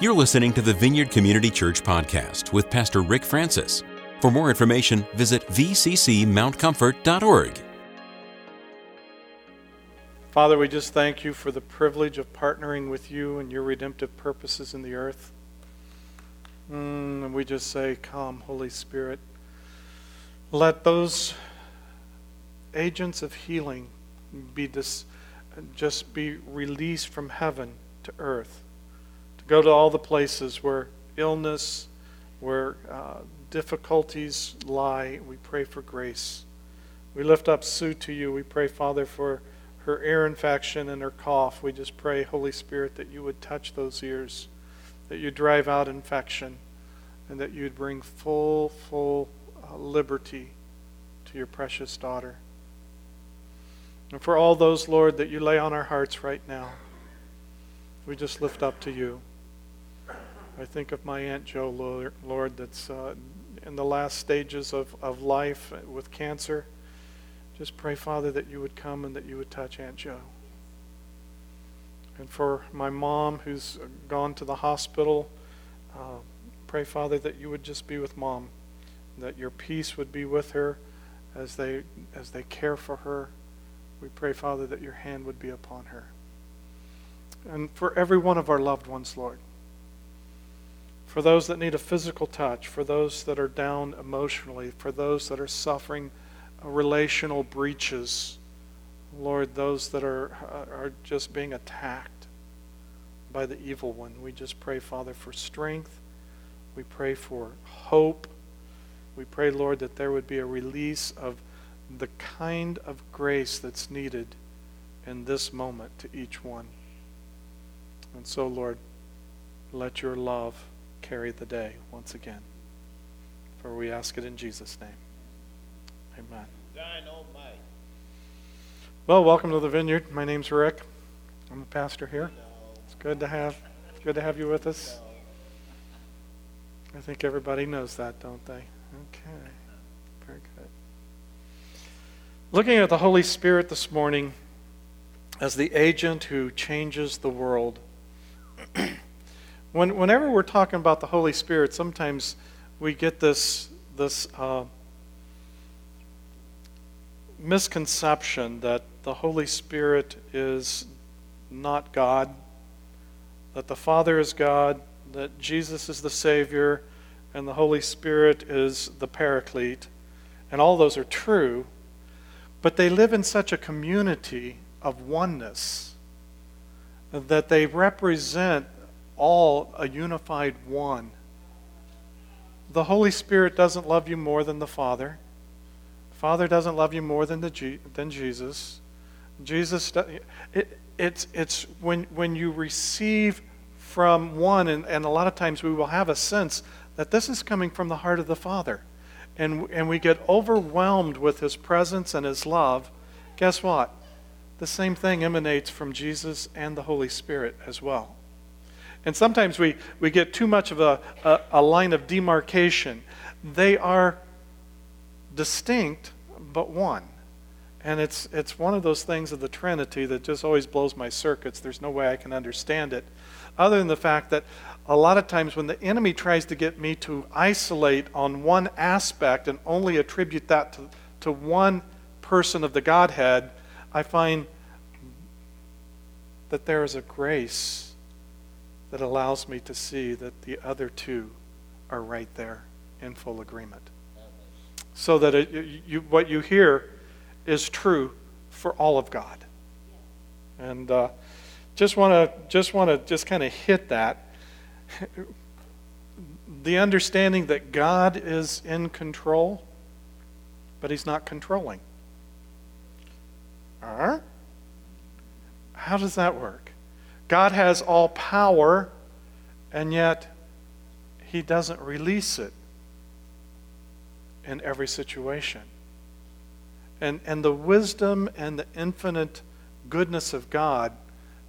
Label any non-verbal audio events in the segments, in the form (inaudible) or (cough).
You're listening to the Vineyard Community Church podcast with Pastor Rick Francis. For more information, visit vccmountcomfort.org. Father, we just thank you for the privilege of partnering with you and your redemptive purposes in the earth. Mm, and we just say, Come, Holy Spirit. Let those agents of healing be dis- just be released from heaven to earth Go to all the places where illness, where uh, difficulties lie. We pray for grace. We lift up Sue to you. We pray, Father, for her ear infection and her cough. We just pray, Holy Spirit, that you would touch those ears, that you drive out infection, and that you'd bring full, full uh, liberty to your precious daughter. And for all those, Lord, that you lay on our hearts right now, we just lift up to you. I think of my Aunt Joe, Lord, that's uh, in the last stages of, of life with cancer. Just pray, Father, that you would come and that you would touch Aunt Joe. And for my mom who's gone to the hospital, uh, pray, Father, that you would just be with mom, that your peace would be with her as they, as they care for her. We pray, Father, that your hand would be upon her. And for every one of our loved ones, Lord, for those that need a physical touch, for those that are down emotionally, for those that are suffering relational breaches. Lord, those that are, are just being attacked by the evil one. We just pray, Father, for strength. We pray for hope. We pray, Lord, that there would be a release of the kind of grace that's needed in this moment to each one. And so, Lord, let your love carry the day once again. For we ask it in Jesus' name. Amen. Well, welcome to the vineyard. My name's Rick. I'm the pastor here. It's good to have good to have you with us. I think everybody knows that, don't they? Okay. Very good. Looking at the Holy Spirit this morning as the agent who changes the world. (clears throat) When, whenever we're talking about the Holy Spirit, sometimes we get this, this uh, misconception that the Holy Spirit is not God, that the Father is God, that Jesus is the Savior, and the Holy Spirit is the Paraclete. And all those are true, but they live in such a community of oneness that they represent all a unified one. The Holy Spirit doesn't love you more than the Father. The Father doesn't love you more than, the than Jesus. Jesus, it, it's, it's when, when you receive from one, and, and a lot of times we will have a sense that this is coming from the heart of the Father. And, and we get overwhelmed with His presence and His love. Guess what? The same thing emanates from Jesus and the Holy Spirit as well. And sometimes we, we get too much of a, a, a line of demarcation. They are distinct, but one. And it's, it's one of those things of the Trinity that just always blows my circuits. There's no way I can understand it, other than the fact that a lot of times when the enemy tries to get me to isolate on one aspect and only attribute that to, to one person of the Godhead, I find that there is a grace that allows me to see that the other two are right there in full agreement. So that it, you, what you hear is true for all of God. And uh, just want to just want to just kind of hit that. (laughs) the understanding that God is in control, but He's not controlling. Uh, how does that work? God has all power, and yet He doesn't release it in every situation. And, and the wisdom and the infinite goodness of God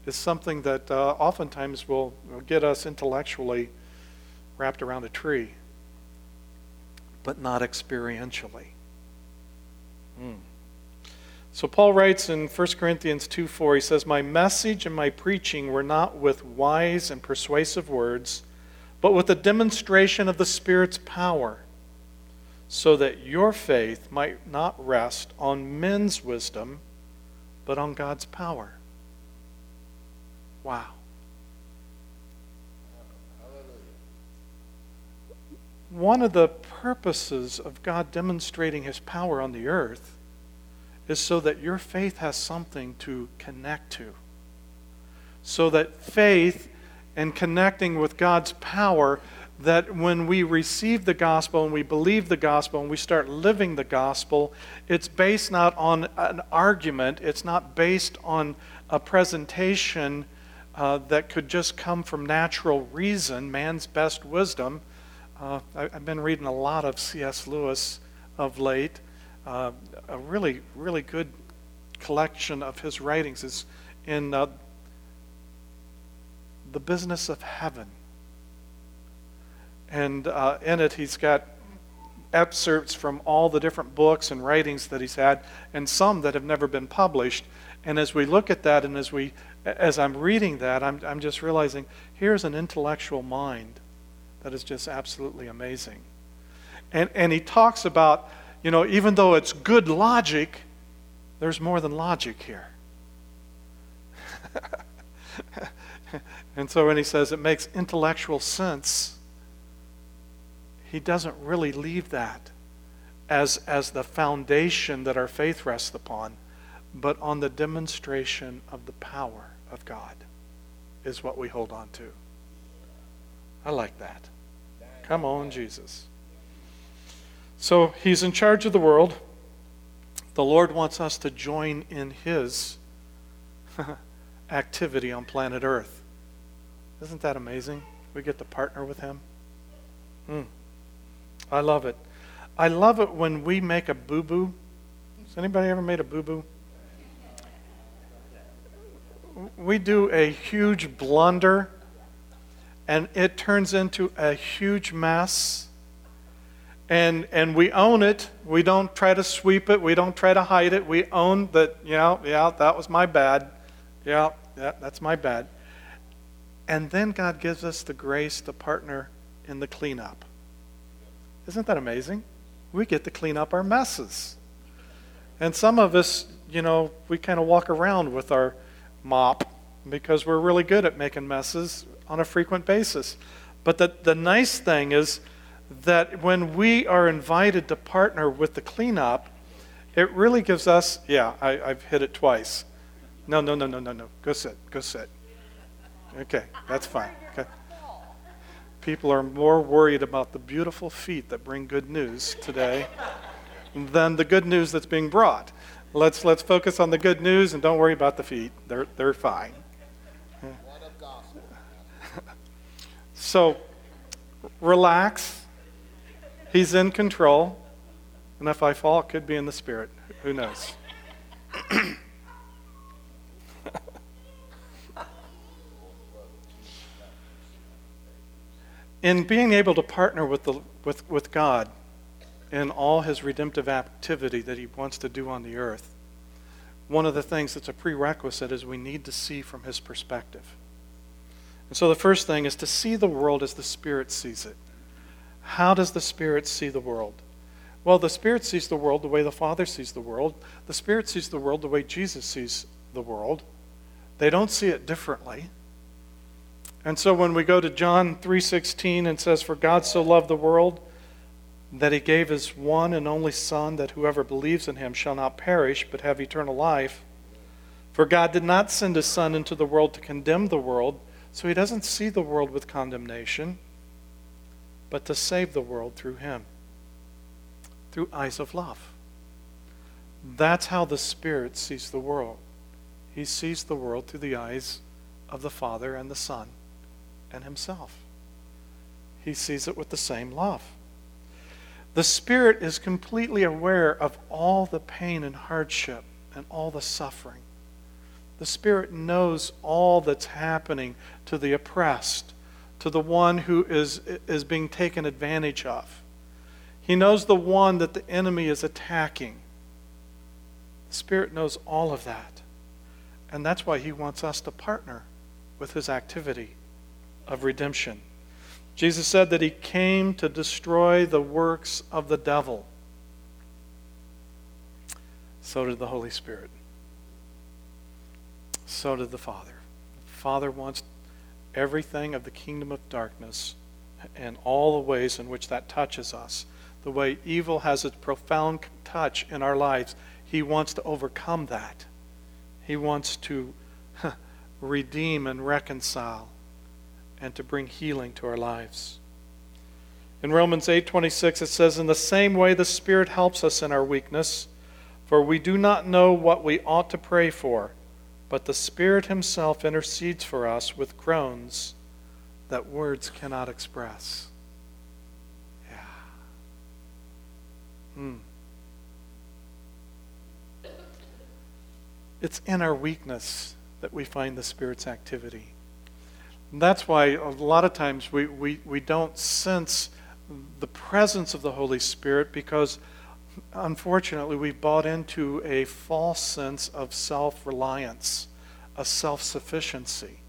is something that uh, oftentimes will, will get us intellectually wrapped around a tree, but not experientially. Mm. So Paul writes in 1 Corinthians 2 4, he says, My message and my preaching were not with wise and persuasive words, but with a demonstration of the Spirit's power, so that your faith might not rest on men's wisdom, but on God's power. Wow. One of the purposes of God demonstrating his power on the earth is so that your faith has something to connect to. So that faith and connecting with God's power, that when we receive the gospel and we believe the gospel and we start living the gospel, it's based not on an argument, it's not based on a presentation uh, that could just come from natural reason, man's best wisdom. Uh, I, have been reading a lot of C.S. Lewis of late. Uh, a really, really good collection of his writings is in uh, The Business of Heaven. And uh, in it, he's got excerpts from all the different books and writings that he's had, and some that have never been published. And as we look at that, and as we, as I'm reading that, I'm, I'm just realizing here's an intellectual mind that is just absolutely amazing. And, and he talks about you know, even though it's good logic, there's more than logic here. (laughs) and so when he says it makes intellectual sense, he doesn't really leave that as, as the foundation that our faith rests upon, but on the demonstration of the power of God is what we hold on to. I like that. Come on, Jesus. So he's in charge of the world. The Lord wants us to join in his (laughs) activity on planet Earth. Isn't that amazing? We get to partner with him. Mm. I love it. I love it when we make a boo boo. Has anybody ever made a boo boo? We do a huge blunder and it turns into a huge mess and and we own it. We don't try to sweep it. We don't try to hide it. We own that. Yeah, yeah, that was my bad. Yeah, yeah, that's my bad. And then God gives us the grace to partner in the cleanup. Isn't that amazing? We get to clean up our messes. And some of us, you know, we kind of walk around with our mop because we're really good at making messes on a frequent basis. But the, the nice thing is, that when we are invited to partner with the cleanup, it really gives us, yeah, I, have hit it twice. No, no, no, no, no, no. Go sit. Go sit. Okay, that's fine. Okay. People are more worried about the beautiful feet that bring good news today than the good news that's being brought. Let's, let's focus on the good news and don't worry about the feet. They're, they're fine. so, relax He's in control. And if I fall, it could be in the spirit. Who knows? (coughs) in being able to partner with, the, with, with God in all his redemptive activity that he wants to do on the earth, one of the things that's a prerequisite is we need to see from his perspective. And so the first thing is to see the world as the Spirit sees it. How does the Spirit see the world? Well, the Spirit sees the world the way the Father sees the world. The Spirit sees the world the way Jesus sees the world. They don't see it differently. And so when we go to John 3:16 and says for God so loved the world that he gave his one and only son that whoever believes in him shall not perish but have eternal life. For God did not send his son into the world to condemn the world, so he doesn't see the world with condemnation but to save the world through him, through eyes of love. That's how the Spirit sees the world. He sees the world through the eyes of the Father and the Son and Himself. He sees it with the same love. The Spirit is completely aware of all the pain and hardship and all the suffering. The Spirit knows all that's happening to the oppressed to the one who is, is being taken advantage of. He knows the one that the enemy is attacking. The Spirit knows all of that. And that's why He wants us to partner with His activity of redemption. Jesus said that He came to destroy the works of the devil. So did the Holy Spirit. So did the Father. The Father wants everything of the kingdom of darkness and all the ways in which that touches us. The way evil has its profound touch in our lives, He wants to overcome that. He wants to (laughs) redeem and reconcile and to bring healing to our lives. In Romans 8:26 it says in the same way the spirit helps us in our weakness for we do not know what we ought to pray for but the spirit himself intercedes for us with groans that words cannot express. Yeah. Hmm. It's in our weakness that we find the Spirit's activity. And that's why a lot of times we, we, we don't sense the presence of the Holy Spirit because unfortunately we've bought into a false sense of self reliance, a self sufficiency.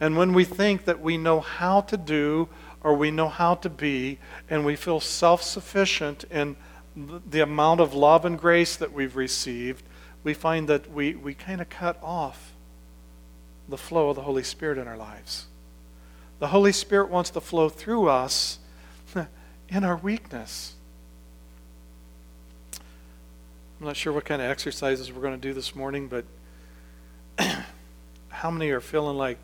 And when we think that we know how to do or we know how to be, and we feel self sufficient in the amount of love and grace that we've received, we find that we, we kind of cut off the flow of the Holy Spirit in our lives. The Holy Spirit wants to flow through us (laughs) in our weakness. I'm not sure what kind of exercises we're going to do this morning, but (clears throat) how many are feeling like,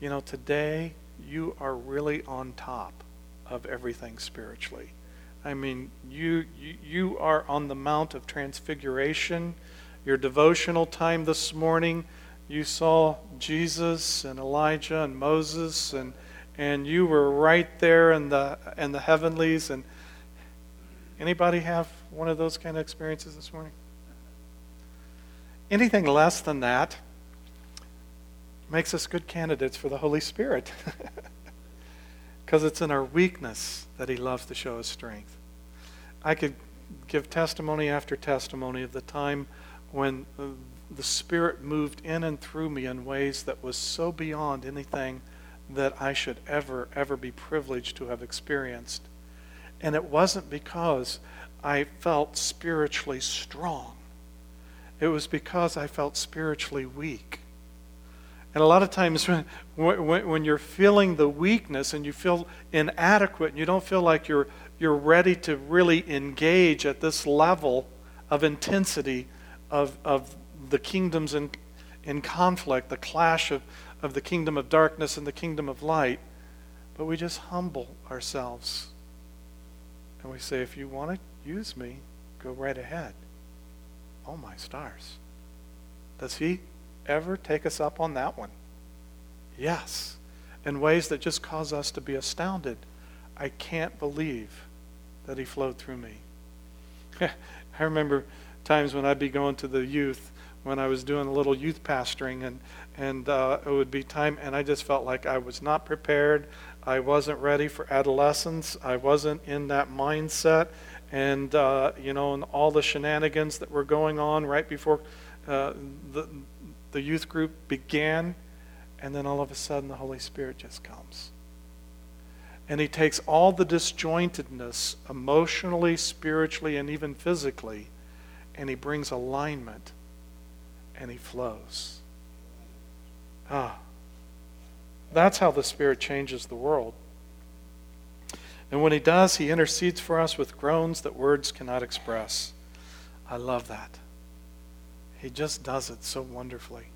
you know, today you are really on top of everything spiritually? I mean, you, you, you are on the Mount of Transfiguration. Your devotional time this morning, you saw Jesus and Elijah and Moses and and you were right there in the in the heavenlies and anybody have one of those kind of experiences this morning. Anything less than that makes us good candidates for the holy spirit. (laughs) Because it's in our weakness that he loves to show his strength. I could give testimony after testimony of the time when uh, the spirit moved in and through me in ways that was so beyond anything that I should ever, ever be privileged to have experienced. And it wasn't because I felt spiritually strong, it was because I felt spiritually weak. And a lot of times, (laughs) when, when, you're feeling the weakness and you feel inadequate and you don't feel like you're, you're ready to really engage at this level of intensity of, of the kingdoms in, in conflict, the clash of, of the kingdom of darkness and the kingdom of light, but we just humble ourselves. And we say, if you want to use me, go right ahead. Oh, my stars. Does he ever take us up on that one? Yes. In ways that just cause us to be astounded. I can't believe that he flowed through me. (laughs) I remember times when I'd be going to the youth when I was doing a little youth pastoring, and and uh, it would be time, and I just felt like I was not prepared. I wasn't ready for adolescence. I wasn't in that mindset, and uh, you know, and all the shenanigans that were going on right before uh, the the youth group began, and then all of a sudden the Holy Spirit just comes. And he takes all the disjointedness, emotionally, spiritually, and even physically, and he brings alignment and he flows. Ah, that's how the Spirit changes the world. And when he does, he intercedes for us with groans that words cannot express. I love that. He just does it so wonderfully.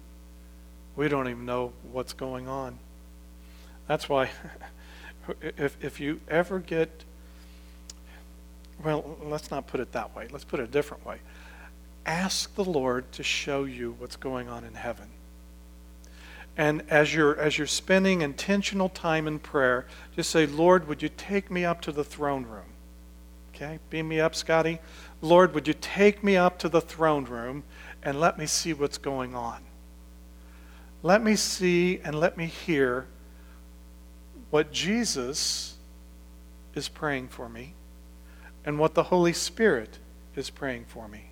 We don't even know what's going on. That's why, (laughs) if, if you ever get, well, let's not put it that way. Let's put it a different way ask the Lord to show you what's going on in heaven. And as you're, as you're spending intentional time in prayer, just say, Lord, would you take me up to the throne room? Okay, beam me up, Scotty. Lord, would you take me up to the throne room and let me see what's going on? Let me see and let me hear what Jesus is praying for me and what the Holy Spirit is praying for me.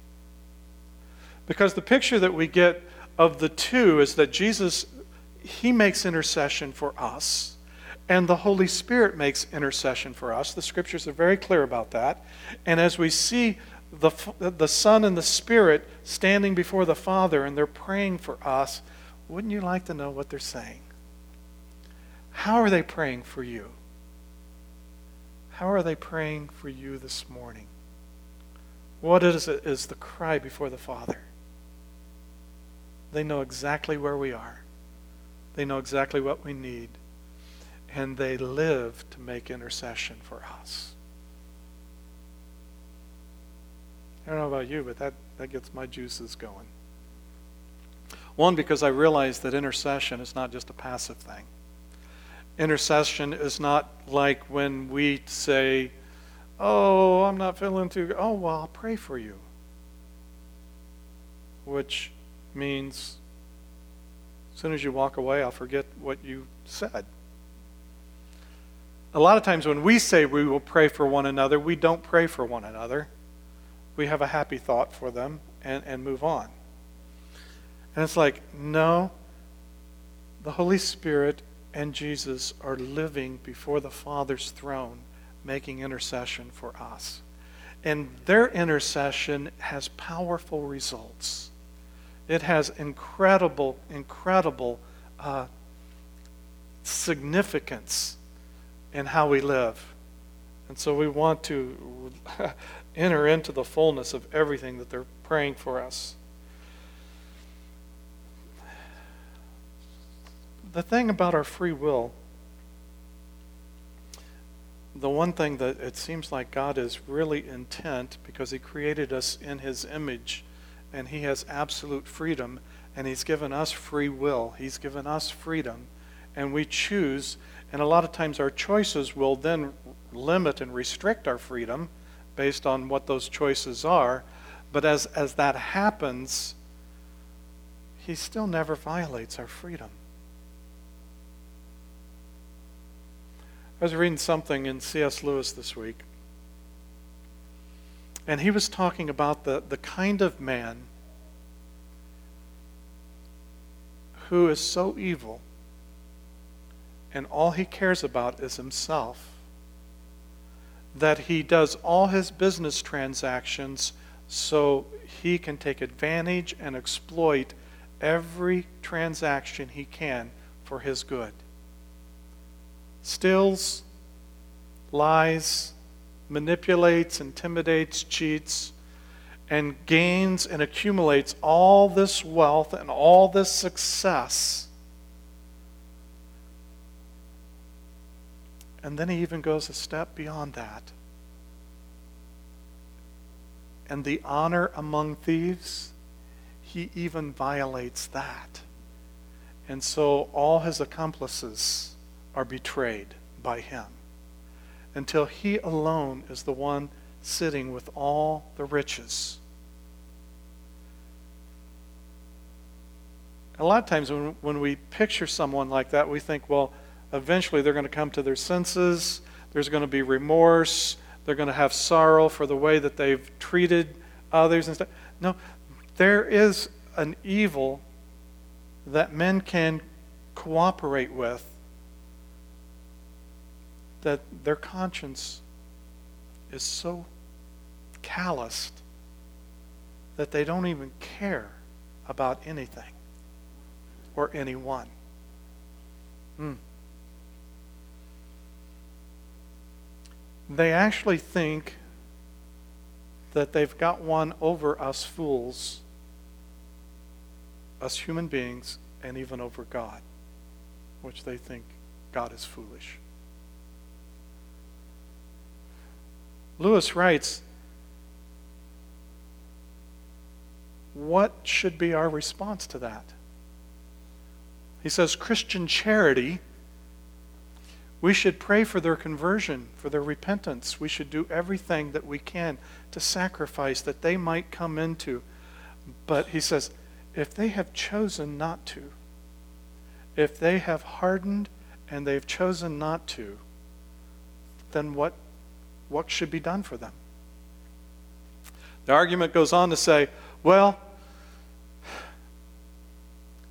Because the picture that we get of the two is that Jesus, he makes intercession for us, and the Holy Spirit makes intercession for us. The scriptures are very clear about that. And as we see the, the Son and the Spirit standing before the Father and they're praying for us, wouldn't you like to know what they're saying? How are they praying for you? How are they praying for you this morning? What is it is the cry before the Father? They know exactly where we are. They know exactly what we need. And they live to make intercession for us. I don't know about you, but that, that gets my juices going. One, because I realize that intercession is not just a passive thing. Intercession is not like when we say, Oh, I'm not feeling too good. Oh, well, I'll pray for you. Which means as soon as you walk away, I'll forget what you said. A lot of times when we say we will pray for one another, we don't pray for one another. We have a happy thought for them and, and move on. And it's like, no, the Holy Spirit and Jesus are living before the Father's throne, making intercession for us. And their intercession has powerful results. It has incredible, incredible uh, significance in how we live. And so we want to (laughs) enter into the fullness of everything that they're praying for us. The thing about our free will, the one thing that it seems like God is really intent because He created us in His image and He has absolute freedom, and He's given us free will. He's given us freedom, and we choose. And a lot of times our choices will then limit and restrict our freedom based on what those choices are. But as, as that happens, He still never violates our freedom. I was reading something in C.S. Lewis this week. And he was talking about the, the kind of man who is so evil and all he cares about is himself that he does all his business transactions so he can take advantage and exploit every transaction he can for his good. Stills, lies, manipulates, intimidates, cheats, and gains and accumulates all this wealth and all this success. And then he even goes a step beyond that. And the honor among thieves, he even violates that. And so all his accomplices are betrayed by him until he alone is the one sitting with all the riches. A lot of times when, when we picture someone like that, we think, well, eventually they're going to come to their senses, there's going to be remorse, they're going to have sorrow for the way that they've treated others and stuff. No, there is an evil that men can cooperate with that their conscience is so calloused that they don't even care about anything or anyone. Hmm. They actually think that they've got one over us fools, us human beings, and even over God, which they think God is foolish. Lewis writes, What should be our response to that? He says, Christian charity, we should pray for their conversion, for their repentance. We should do everything that we can to sacrifice that they might come into. But he says, if they have chosen not to, if they have hardened and they've chosen not to, then what what should be done for them. The argument goes on to say, well,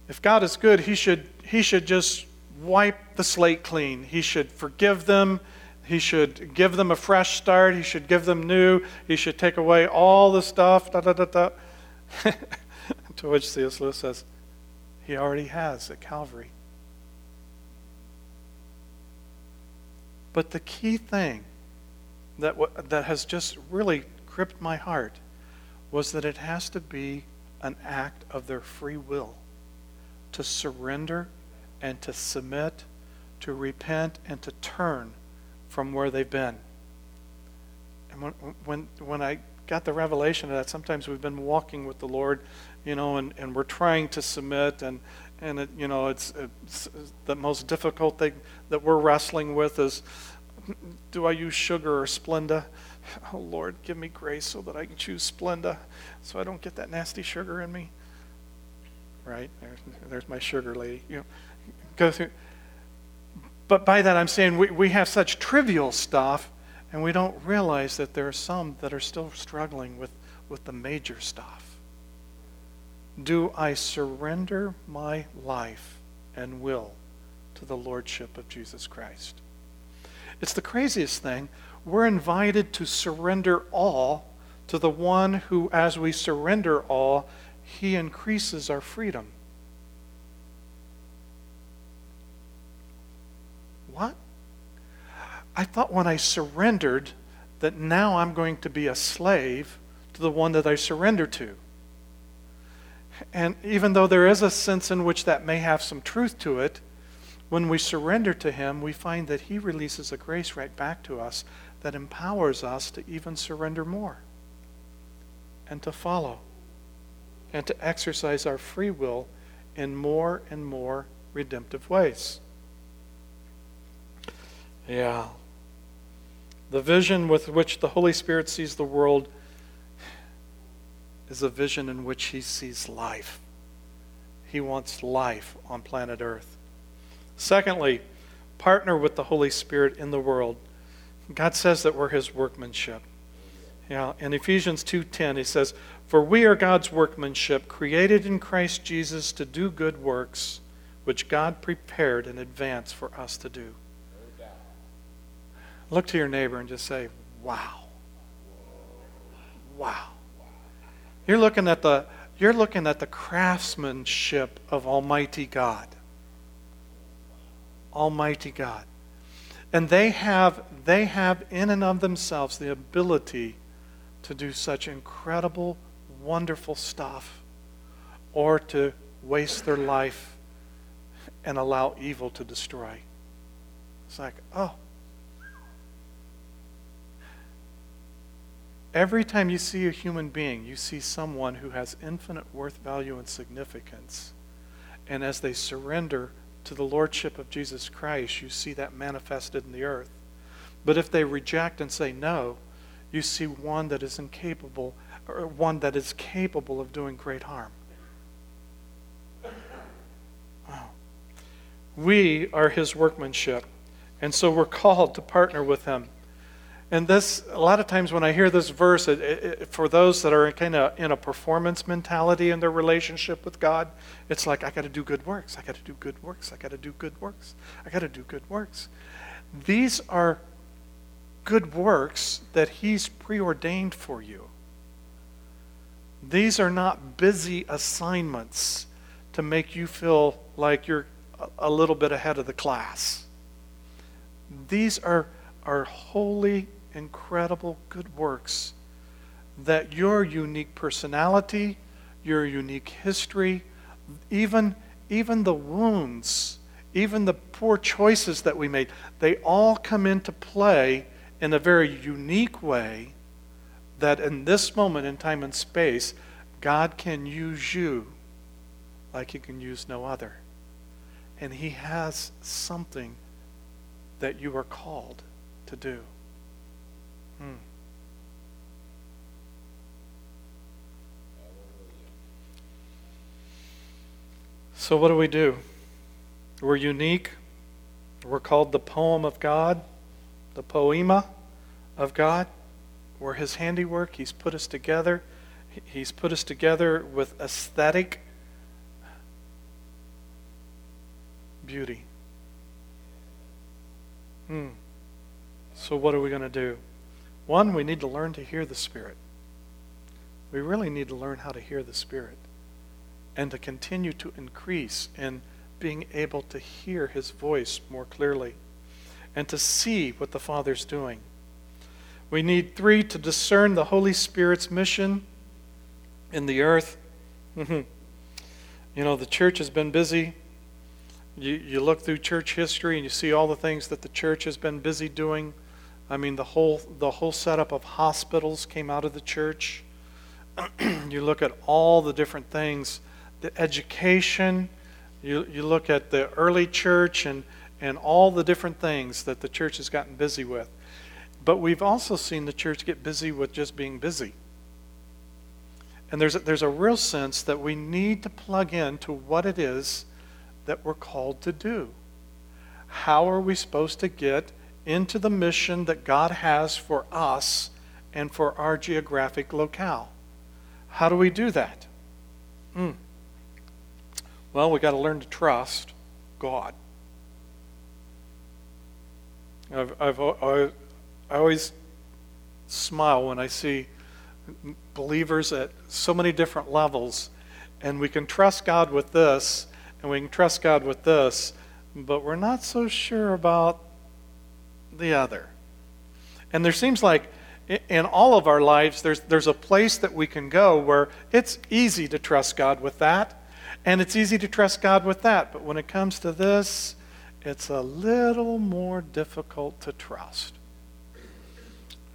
If God is good, he should, he should just wipe the slate clean. He should forgive them. He should give them a fresh start. He should give them new. He should take away all the stuff. Da, da, da, da. (laughs) to which C.S. Lewis says, He already has at Calvary. But the key thing that, that has just really gripped my heart was that it has to be an act of their free will to surrender and to submit, to repent, and to turn from where they've been. And when, when, when I got the revelation of that, sometimes we've been walking with the Lord, you know, and, and we're trying to submit, and, and it, you know, it's, it's the most difficult thing that we're wrestling with is do I use sugar or Splenda? (laughs) Oh, Lord, give me grace so that I can choose Splenda so I don't get that nasty sugar in me. Right? There's, there's my sugar lady. You know, go through. But by that, I'm saying we, we have such trivial stuff, and we don't realize that there are some that are still struggling with, with the major stuff. Do I surrender my life and will to the Lordship of Jesus Christ? It's the craziest thing. We're invited to surrender all to the one who, as we surrender all, he increases our freedom. What? I thought when I surrendered that now I'm going to be a slave to the one that I surrender to. And even though there is a sense in which that may have some truth to it, when we surrender to Him, we find that He releases a grace right back to us that empowers us to even surrender more and to follow and to exercise our free will in more and more redemptive ways. Yeah. The vision with which the Holy Spirit sees the world is a vision in which He sees life. He wants life on planet Earth. Secondly, partner with the Holy Spirit in the world. God says that we're his workmanship. Yeah, in Ephesians 2:10 he says, "For we are God's workmanship, created in Christ Jesus to do good works, which God prepared in advance for us to do." Look to your neighbor and just say, "Wow." Wow. You're looking at the you're looking at the craftsmanship of Almighty God. Almighty God. And they have, they have in and of themselves the ability to do such incredible, wonderful stuff or to waste their life and allow evil to destroy. It's like, oh. Every time you see a human being, you see someone who has infinite worth, value, and significance. And as they surrender to the lordship of Jesus Christ, you see that manifested in the earth. But if they reject and say no, you see one that is incapable, or one that is capable of doing great harm. Wow. We are his workmanship, and so we're called to partner with him. And this, a lot of times when I hear this verse, it, it, for those that are kind of in a performance mentality in their relationship with God, it's like, I got to do good works. I got to do good works. I got to do good works. I got to do good works. These are good works that He's preordained for you. These are not busy assignments to make you feel like you're a little bit ahead of the class. These are, are holy incredible good works that your unique personality, your unique history, even, even the wounds, even the poor choices that we made, they all come into play in a very unique way that in this moment in time and space, God can use you like he can use no other. And he has something that you are called to do. Hmm. So, what do we do? We're unique. We're called the poem of God, the poema of God. We're His handiwork. He's put us together. He's put us together with aesthetic beauty. Hmm. So, what are we going to do? One, we need to learn to hear the Spirit. We really need to learn how to hear the Spirit and to continue to increase in being able to hear His voice more clearly and to see what the Father's doing. We need three to discern the Holy Spirit's mission in the earth. Mm-hmm. you know, the church has been busy. You, you look through church history and you see all the things that the church has been busy doing. I mean, the whole, the whole setup of hospitals came out of the church. (clears throat) you look at all the different things, the education, you, you look at the early church and, and all the different things that the church has gotten busy with. But we've also seen the church get busy with just being busy. And there's a, there's a real sense that we need to plug in to what it is that we're called to do. How are we supposed to get into the mission that God has for us and for our geographic locale? How do we do that? Mm. Well, we've got to learn to trust God. I've, I've, I always smile when I see believers at so many different levels, and we can trust God with this, and we can trust God with this, but we're not so sure about the other. And there seems like in all of our lives, there's, there's a place that we can go where it's easy to trust God with that, and it's easy to trust God with that. But when it comes to this, it's a little more difficult to trust.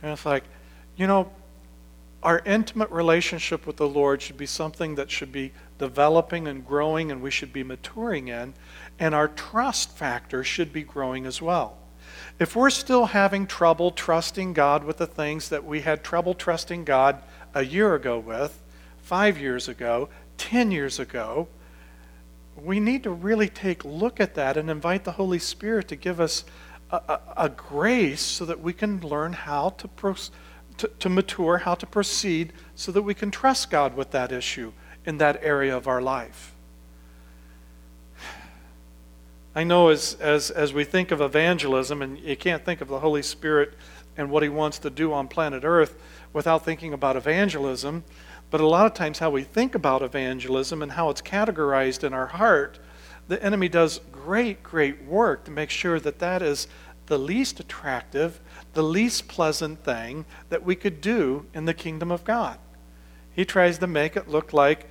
And it's like, you know, our intimate relationship with the Lord should be something that should be developing and growing and we should be maturing in, and our trust factor should be growing as well. If we're still having trouble trusting God with the things that we had trouble trusting God a year ago with, five years ago, ten years ago, we need to really take a look at that and invite the Holy Spirit to give us a, a, a grace so that we can learn how to, pro- to, to mature, how to proceed, so that we can trust God with that issue in that area of our life. I know as, as, as we think of evangelism, and you can't think of the Holy Spirit and what He wants to do on planet Earth without thinking about evangelism. But a lot of times, how we think about evangelism and how it's categorized in our heart, the enemy does great, great work to make sure that that is the least attractive, the least pleasant thing that we could do in the kingdom of God. He tries to make it look like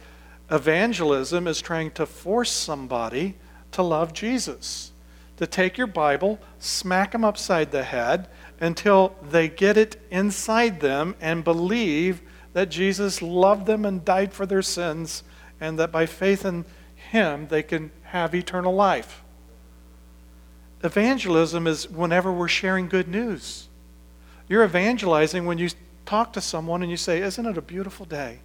evangelism is trying to force somebody to love Jesus, to take your Bible, smack them upside the head until they get it inside them and believe that Jesus loved them and died for their sins, and that by faith in Him they can have eternal life. Evangelism is whenever we're sharing good news. You're evangelizing when you talk to someone and you say, Isn't it a beautiful day?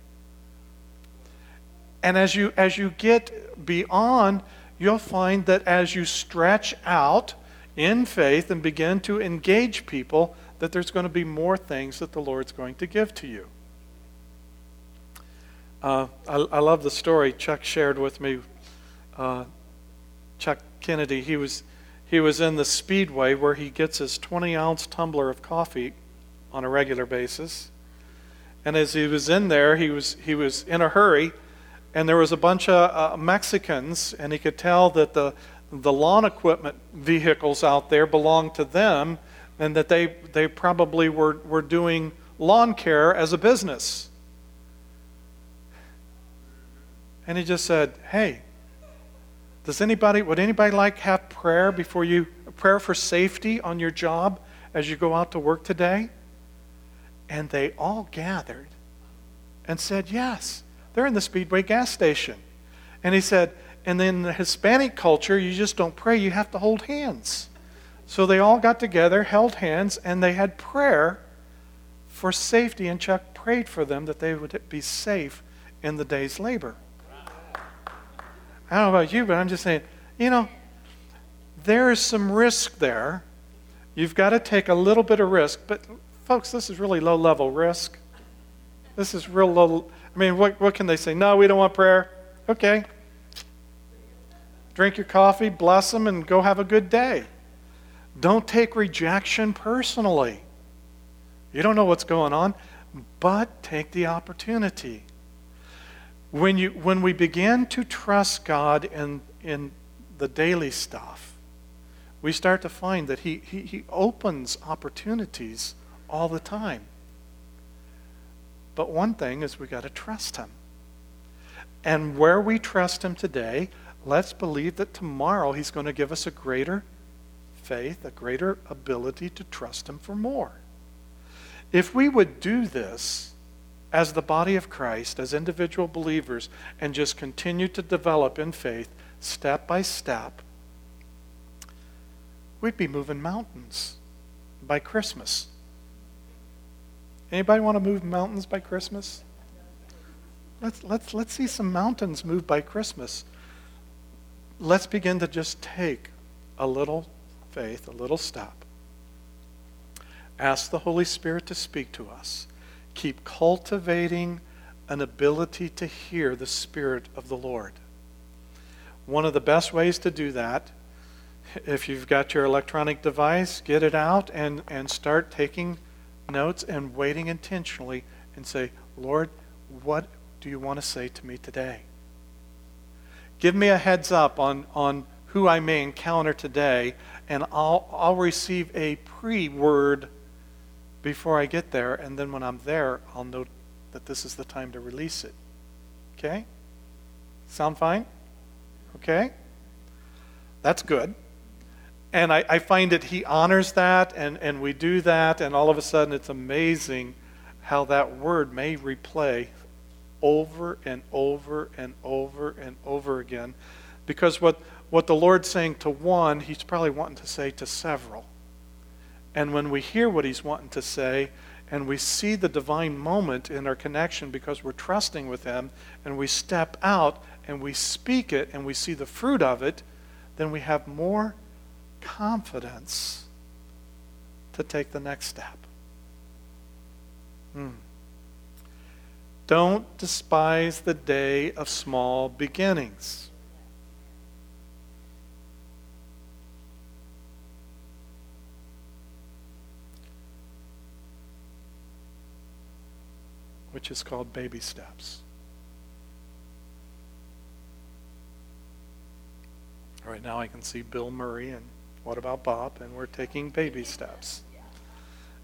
And as you, as you get beyond, you'll find that as you stretch out in faith and begin to engage people, that there's going to be more things that the Lord's going to give to you. Uh, I, I, love the story Chuck shared with me. Uh, Chuck Kennedy, he was, he was in the Speedway where he gets his 20 ounce tumbler of coffee on a regular basis. And as he was in there, he was, he was in a hurry, and there was a bunch of uh, Mexicans, and he could tell that the, the lawn equipment vehicles out there belonged to them, and that they, they probably were, were doing lawn care as a business. And he just said, Hey, does anybody, would anybody like have prayer before you, prayer for safety on your job as you go out to work today? And they all gathered and said, Yes. They're in the Speedway gas station. And he said, And in the Hispanic culture, you just don't pray, you have to hold hands. So they all got together, held hands, and they had prayer for safety. And Chuck prayed for them that they would be safe in the day's labor. I don't know about you, but I'm just saying, you know, there is some risk there. You've got to take a little bit of risk. But, folks, this is really low level risk. This is real low. I mean, what, what can they say? No, we don't want prayer. Okay. drink your coffee, bless them, and go have a good day. Don't take rejection personally. You don't know what's going on, but take the opportunity. When, you, when we begin to trust God in, in the daily stuff, we start to find that he, he, he opens opportunities all the time. But one thing is we got to trust Him. And where we trust Him today, let's believe that tomorrow He's going to give us a greater faith, a greater ability to trust Him for more. If we would do this as the body of Christ, as individual believers, and just continue to develop in faith step by step, we'd be moving mountains by Christmas. Anybody want to move mountains by Christmas? Let's, let's, let's see some mountains move by Christmas. Let's begin to just take a little faith, a little step. Ask the Holy Spirit to speak to us. Keep cultivating an ability to hear the Spirit of the Lord. One of the best ways to do that, if you've got your electronic device, get it out and, and start taking notes and waiting intentionally and say, Lord, what do you want to say to me today? Give me a heads up on, on who I may encounter today, and I'll, I'll receive a pre word before I get there, and then when I'm there, I'll know that this is the time to release it. Okay? Sound fine? Okay? That's good. And I, I find that he honors that, and, and we do that, and all of a sudden it's amazing how that word may replay over and over and over and over again. Because what, what the Lord's saying to one, he's probably wanting to say to several. And when we hear what he's wanting to say, and we see the divine moment in our connection because we're trusting with him, and we step out and we speak it and we see the fruit of it, then we have more confidence to take the next step. Hmm. Don't despise the day of small beginnings. Which is called baby steps. Right now, I can see Bill Murray and what about Bob? And we're taking baby steps.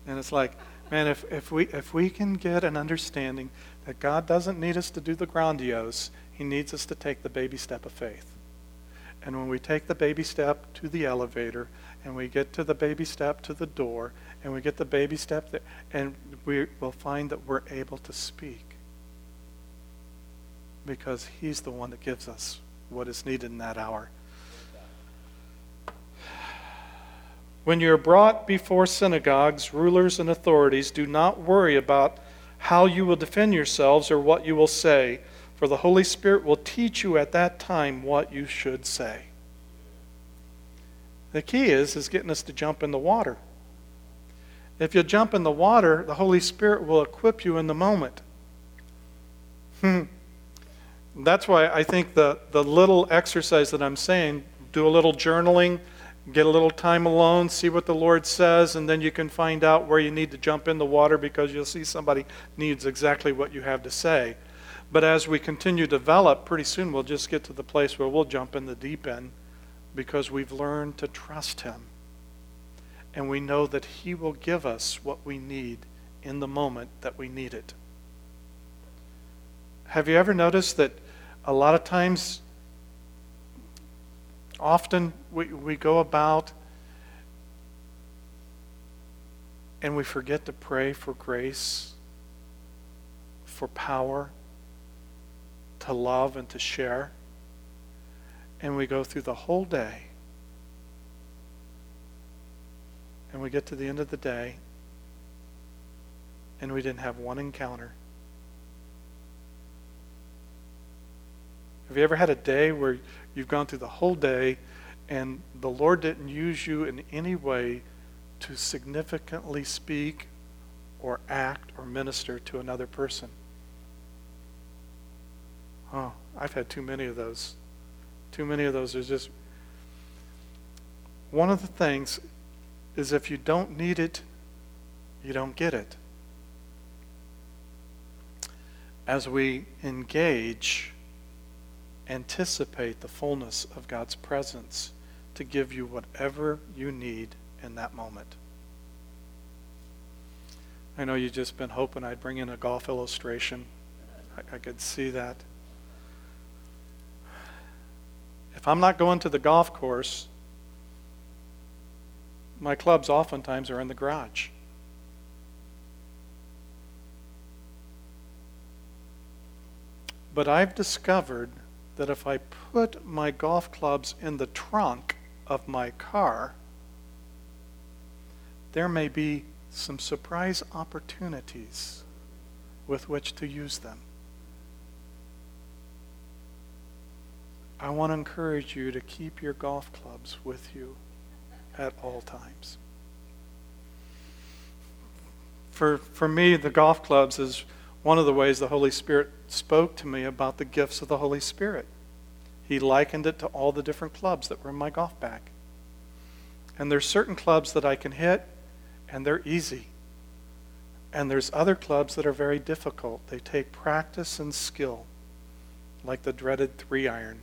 And it's like, man, if, if, we, if we can get an understanding that God doesn't need us to do the grandiose, He needs us to take the baby step of faith. And when we take the baby step to the elevator, and we get to the baby step to the door, and we get the baby step there, and we will find that we're able to speak. Because He's the one that gives us what is needed in that hour. When you're brought before synagogues, rulers, and authorities, do not worry about how you will defend yourselves or what you will say, for the Holy Spirit will teach you at that time what you should say. The key is is getting us to jump in the water. If you jump in the water, the Holy Spirit will equip you in the moment. Hmm. That's why I think the, the little exercise that I'm saying, do a little journaling, get a little time alone, see what the Lord says, and then you can find out where you need to jump in the water because you'll see somebody needs exactly what you have to say. But as we continue to develop, pretty soon we'll just get to the place where we'll jump in the deep end because we've learned to trust Him. And we know that He will give us what we need in the moment that we need it. Have you ever noticed that a lot of times Often we, we go about and we forget to pray for grace, for power, to love and to share. And we go through the whole day. And we get to the end of the day and we didn't have one encounter. Have you ever had a day where You've gone through the whole day, and the Lord didn't use you in any way to significantly speak or act or minister to another person. Oh, I've had too many of those. Too many of those. There's just one of the things is if you don't need it, you don't get it. As we engage, anticipate the fullness of God's presence to give you whatever you need in that moment. I know you've just been hoping I'd bring in a golf illustration. I, I could see that. If I'm not going to the golf course, my clubs oftentimes are in the garage. But I've discovered that if I put my golf clubs in the trunk of my car, there may be some surprise opportunities with which to use them. I want to encourage you to keep your golf clubs with you at all times. For, for me, the golf clubs is one of the ways the Holy Spirit spoke to me about the gifts of the Holy Spirit. He likened it to all the different clubs that were in my golf bag. And there's certain clubs that I can hit, and they're easy. And there's other clubs that are very difficult. They take practice and skill, like the dreaded three iron.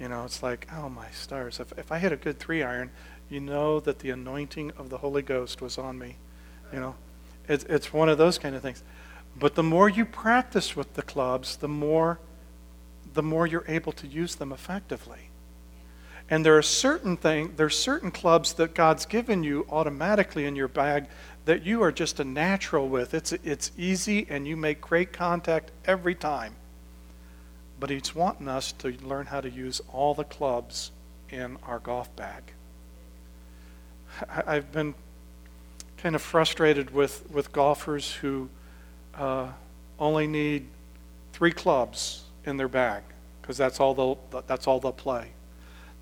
You know, it's like, oh my stars. If, if I hit a good three iron, you know that the anointing of the Holy Ghost was on me. You know, it's, it's one of those kind of things. But the more you practice with the clubs, the more, the more you're able to use them effectively. And there are certain things, there's certain clubs that God's given you automatically in your bag that you are just a natural with. It's, it's easy and you make great contact every time. But He's wanting us to learn how to use all the clubs in our golf bag. I've been kind of frustrated with, with golfers who uh, only need three clubs in their bag because that's all they'll that's all they'll play.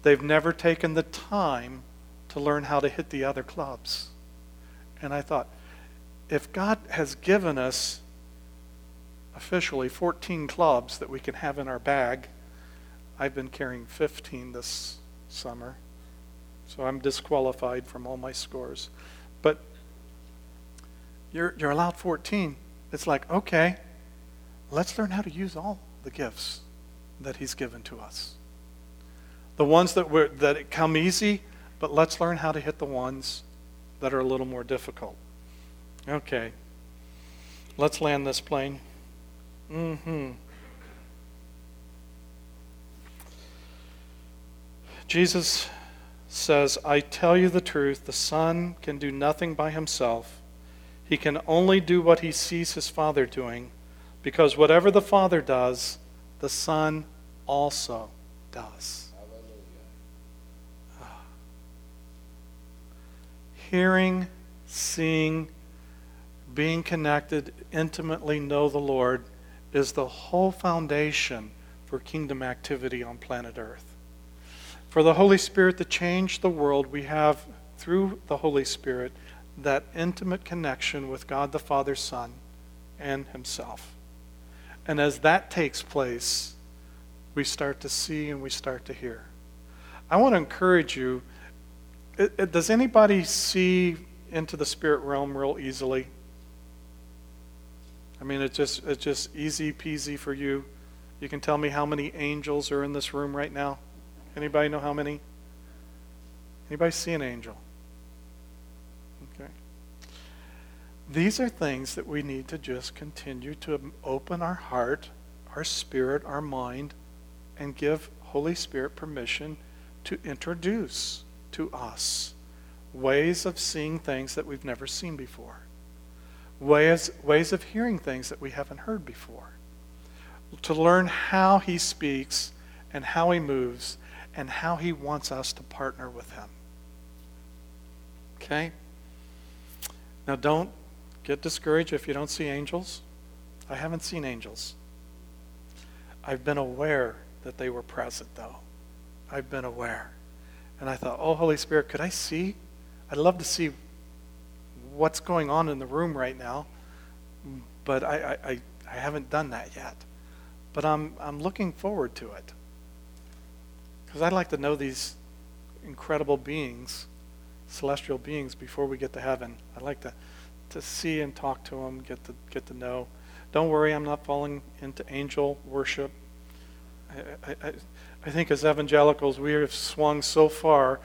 They've never taken the time to learn how to hit the other clubs. And I thought, if God has given us officially 14 clubs that we can have in our bag, I've been carrying 15 this summer. So I'm disqualified from all my scores. But you're, you're allowed 14. It's like, okay, let's learn how to use all the gifts that He's given to us. The ones that, were, that come easy, but let's learn how to hit the ones that are a little more difficult. Okay. Let's land this plane. Mm-hmm. Jesus says, I tell you the truth, the Son can do nothing by himself. He can only do what he sees his Father doing, because whatever the Father does, the Son also does. Ah. Hearing, seeing, being connected, intimately know the Lord is the whole foundation for kingdom activity on planet Earth. For the Holy Spirit to change the world, we have, through the Holy Spirit, that intimate connection with God the Father, Son, and Himself. And as that takes place, we start to see and we start to hear. I want to encourage you. It, it, does anybody see into the spirit realm real easily? I mean, it's just it's just easy peasy for you. You can tell me how many angels are in this room right now. Anybody know how many? Anybody see an angel? These are things that we need to just continue to open our heart, our spirit, our mind, and give Holy Spirit permission to introduce to us ways of seeing things that we've never seen before, ways, ways of hearing things that we haven't heard before, to learn how He speaks and how He moves and how He wants us to partner with Him. Okay? Now, don't get discouraged if you don't see angels. I haven't seen angels. I've been aware that they were present, though. I've been aware. And I thought, oh, Holy Spirit, could I see? I'd love to see what's going on in the room right now, but I, I, I haven't done that yet. But I'm, I'm looking forward to it. Because I'd like to know these incredible beings, celestial beings, before we get to heaven. I'd like to, to see and talk to them, get to, get to know. Don't worry, I'm not falling into angel worship. I, I, I think as evangelicals, we have swung so far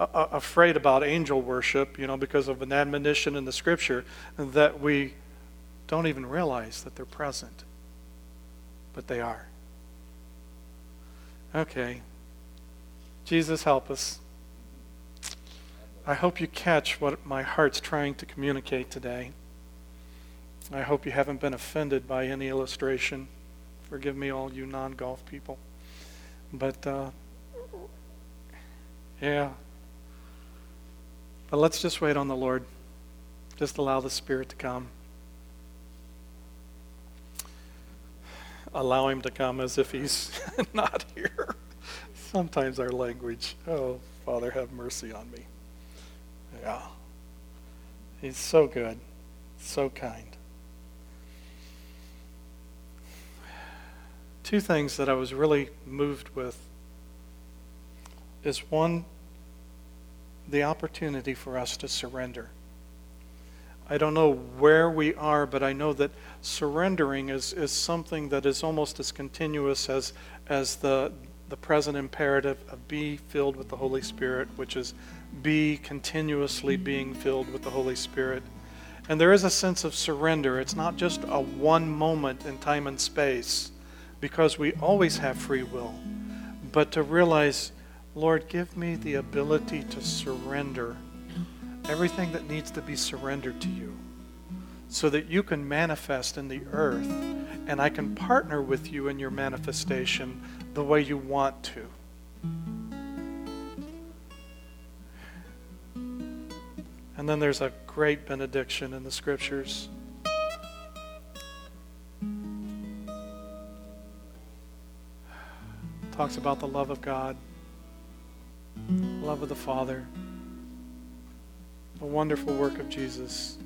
uh, afraid about angel worship, you know, because of an admonition in the scripture, that we don't even realize that they're present. But they are. Okay. Jesus, help us. I hope you catch what my heart's trying to communicate today. I hope you haven't been offended by any illustration. Forgive me, all you non golf people. But, uh, yeah. But let's just wait on the Lord. Just allow the Spirit to come. Allow Him to come as if He's (laughs) not here. Sometimes our language, oh, Father, have mercy on me. Yeah. He's so good, so kind. Two things that I was really moved with is one, the opportunity for us to surrender. I don't know where we are, but I know that surrendering is, is something that is almost as continuous as, as the, the present imperative of be filled with the Holy Spirit, which is be continuously being filled with the Holy Spirit. And there is a sense of surrender. It's not just a one moment in time and space, because we always have free will, but to realize Lord, give me the ability to surrender everything that needs to be surrendered to you so that you can manifest in the earth and I can partner with you in your manifestation the way you want to. And then there's a great benediction in the scriptures. Talks about the love of God love of the Father, the wonderful work of Jesus,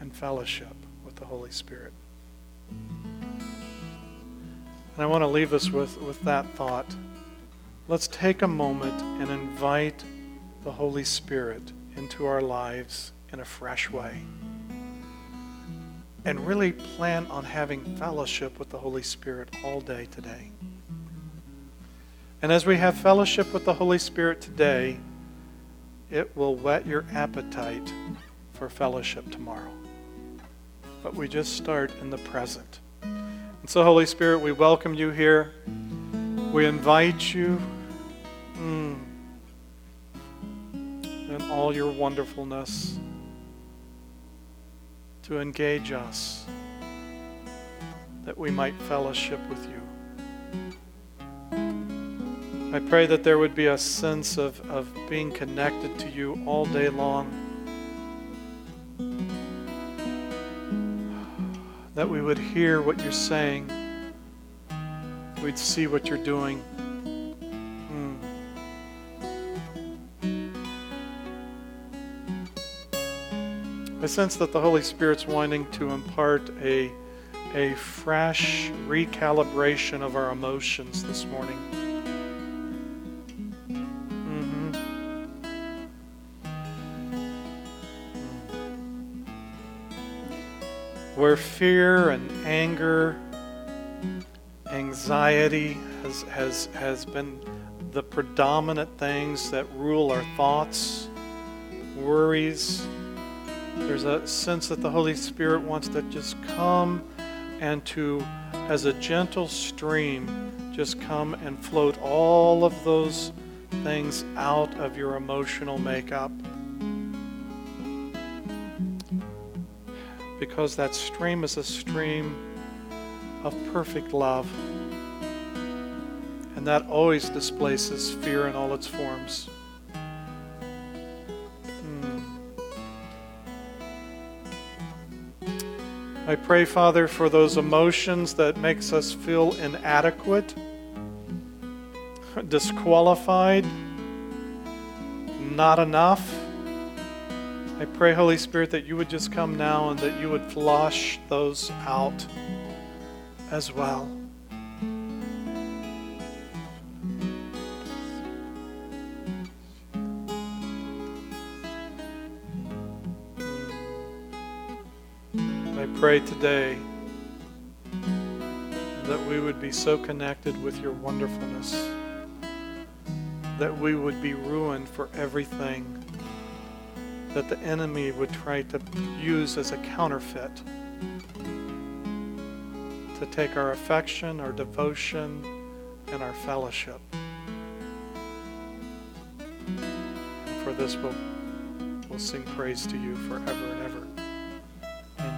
and fellowship with the Holy Spirit. And I want to leave us with, with that thought. Let's take a moment and invite the Holy Spirit into our lives in a fresh way. And really plan on having fellowship with the Holy Spirit all day today. And as we have fellowship with the Holy Spirit today, it will whet your appetite for fellowship tomorrow. But we just start in the present. And so, Holy Spirit, we welcome you here. We invite you mm, all your wonderfulness to engage us that we might fellowship with you. I pray that there would be a sense of, of being connected to you all day long. That we would hear what you're saying, we'd see what you're doing. I sense that the Holy Spirit's wanting to impart a, a fresh recalibration of our emotions this morning. Mm-hmm. Mm-hmm. where fear and anger, anxiety has, has, has been the predominant things that rule our thoughts, worries. There's a sense that the Holy Spirit wants to just come and to, as a gentle stream, just come and float all of those things out of your emotional makeup. because that stream is a stream of perfect love. And that always displaces fear in all its forms. I pray, Father, for those emotions that makes us feel inadequate, disqualified, not enough. I pray, Holy Spirit, that you would just come now and that you would flush those out as well. Pray today that we would be so connected with your wonderfulness that we would be ruined for everything that the enemy would try to use as a counterfeit to take our affection, our devotion, and our fellowship. And for this, we'll, we'll sing praise to you forever